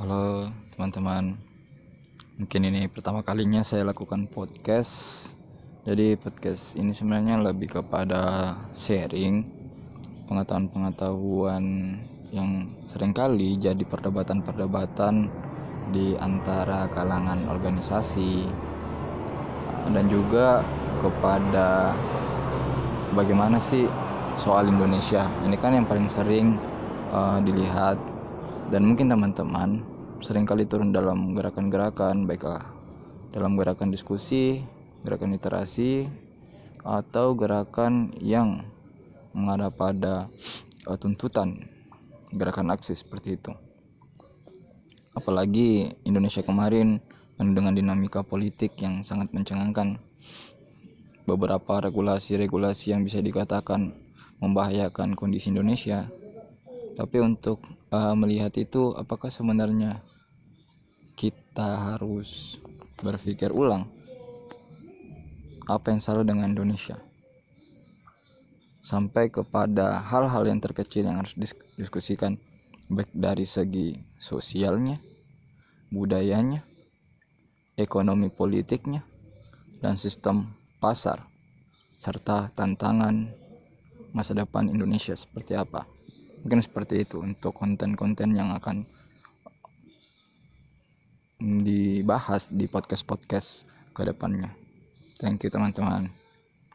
Halo teman-teman. Mungkin ini pertama kalinya saya lakukan podcast. Jadi podcast ini sebenarnya lebih kepada sharing Pengetahuan-pengetahuan yang sering kali jadi perdebatan-perdebatan Di antara kalangan organisasi Dan juga kepada bagaimana sih soal Indonesia. Ini kan yang paling sering uh, dilihat dan mungkin teman-teman sering kali turun dalam gerakan-gerakan baiklah dalam gerakan diskusi, gerakan literasi atau gerakan yang mengarah pada uh, tuntutan gerakan aksi seperti itu. Apalagi Indonesia kemarin dengan dinamika politik yang sangat mencengangkan. Beberapa regulasi-regulasi yang bisa dikatakan membahayakan kondisi Indonesia tapi untuk uh, melihat itu apakah sebenarnya kita harus berpikir ulang apa yang salah dengan Indonesia? Sampai kepada hal-hal yang terkecil yang harus diskusikan baik dari segi sosialnya budayanya ekonomi politiknya dan sistem pasar serta tantangan masa depan Indonesia seperti apa mungkin seperti itu untuk konten-konten yang akan dibahas di podcast-podcast ke depannya. Thank you teman-teman